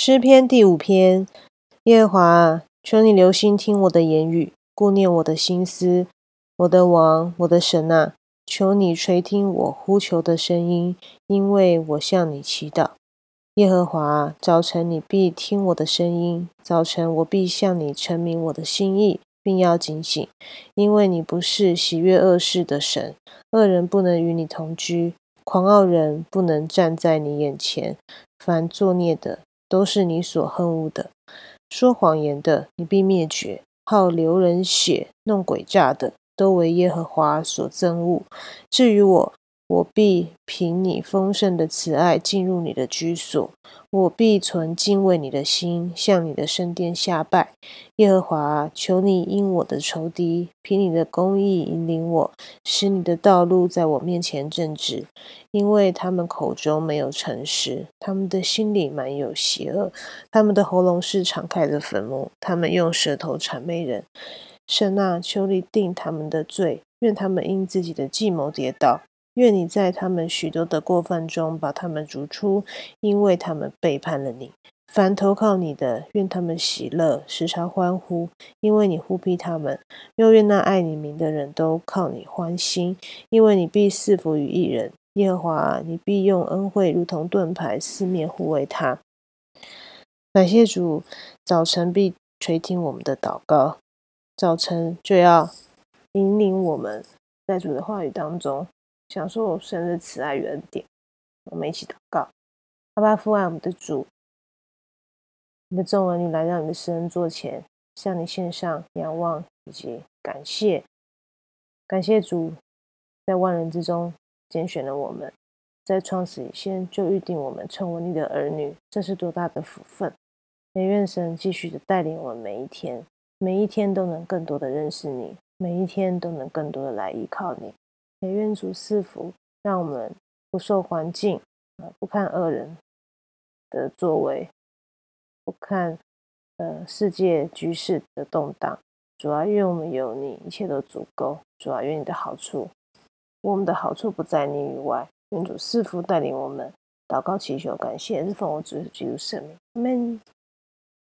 诗篇第五篇，耶和华，求你留心听我的言语，顾念我的心思。我的王，我的神啊，求你垂听我呼求的声音，因为我向你祈祷。耶和华，早晨你必听我的声音，早晨我必向你陈明我的心意，并要警醒，因为你不是喜悦恶事的神，恶人不能与你同居，狂傲人不能站在你眼前，凡作孽的。都是你所恨恶的，说谎言的，你必灭绝；好流人血、弄鬼诈的，都为耶和华所憎恶。至于我，我必凭你丰盛的慈爱进入你的居所，我必存敬畏你的心，向你的圣殿下拜。耶和华，求你因我的仇敌，凭你的公义引领我，使你的道路在我面前正直。因为他们口中没有诚实，他们的心里满有邪恶，他们的喉咙是敞开的坟墓，他们用舌头谄媚人。神啊，求你定他们的罪，愿他们因自己的计谋跌倒。愿你在他们许多的过犯中把他们逐出，因为他们背叛了你。凡投靠你的，愿他们喜乐，时常欢呼，因为你护庇他们。又愿那爱你名的人都靠你欢心，因为你必赐福于一人。耶和华，你必用恩惠如同盾牌，四面护卫他。感谢主，早晨必垂听我们的祷告，早晨就要引领我们在主的话语当中。享受神的慈爱与恩典，我们一起祷告。阿爸父爱我们的主，你的众儿女来到你的施恩座前，向你献上仰望以及感谢。感谢主，在万人之中拣选了我们，在创始以前就预定我们成为你的儿女，这是多大的福分！也愿神继续的带领我们每一天，每一天都能更多的认识你，每一天都能更多的来依靠你。也愿主赐福，让我们不受环境啊，不看恶人的作为，不看呃世界局势的动荡。主要愿我们有你，一切都足够。主要愿你的好处，我们的好处不在你以外。愿主赐福带领我们，祷告祈求，感谢，是奉我主基督圣名，阿门。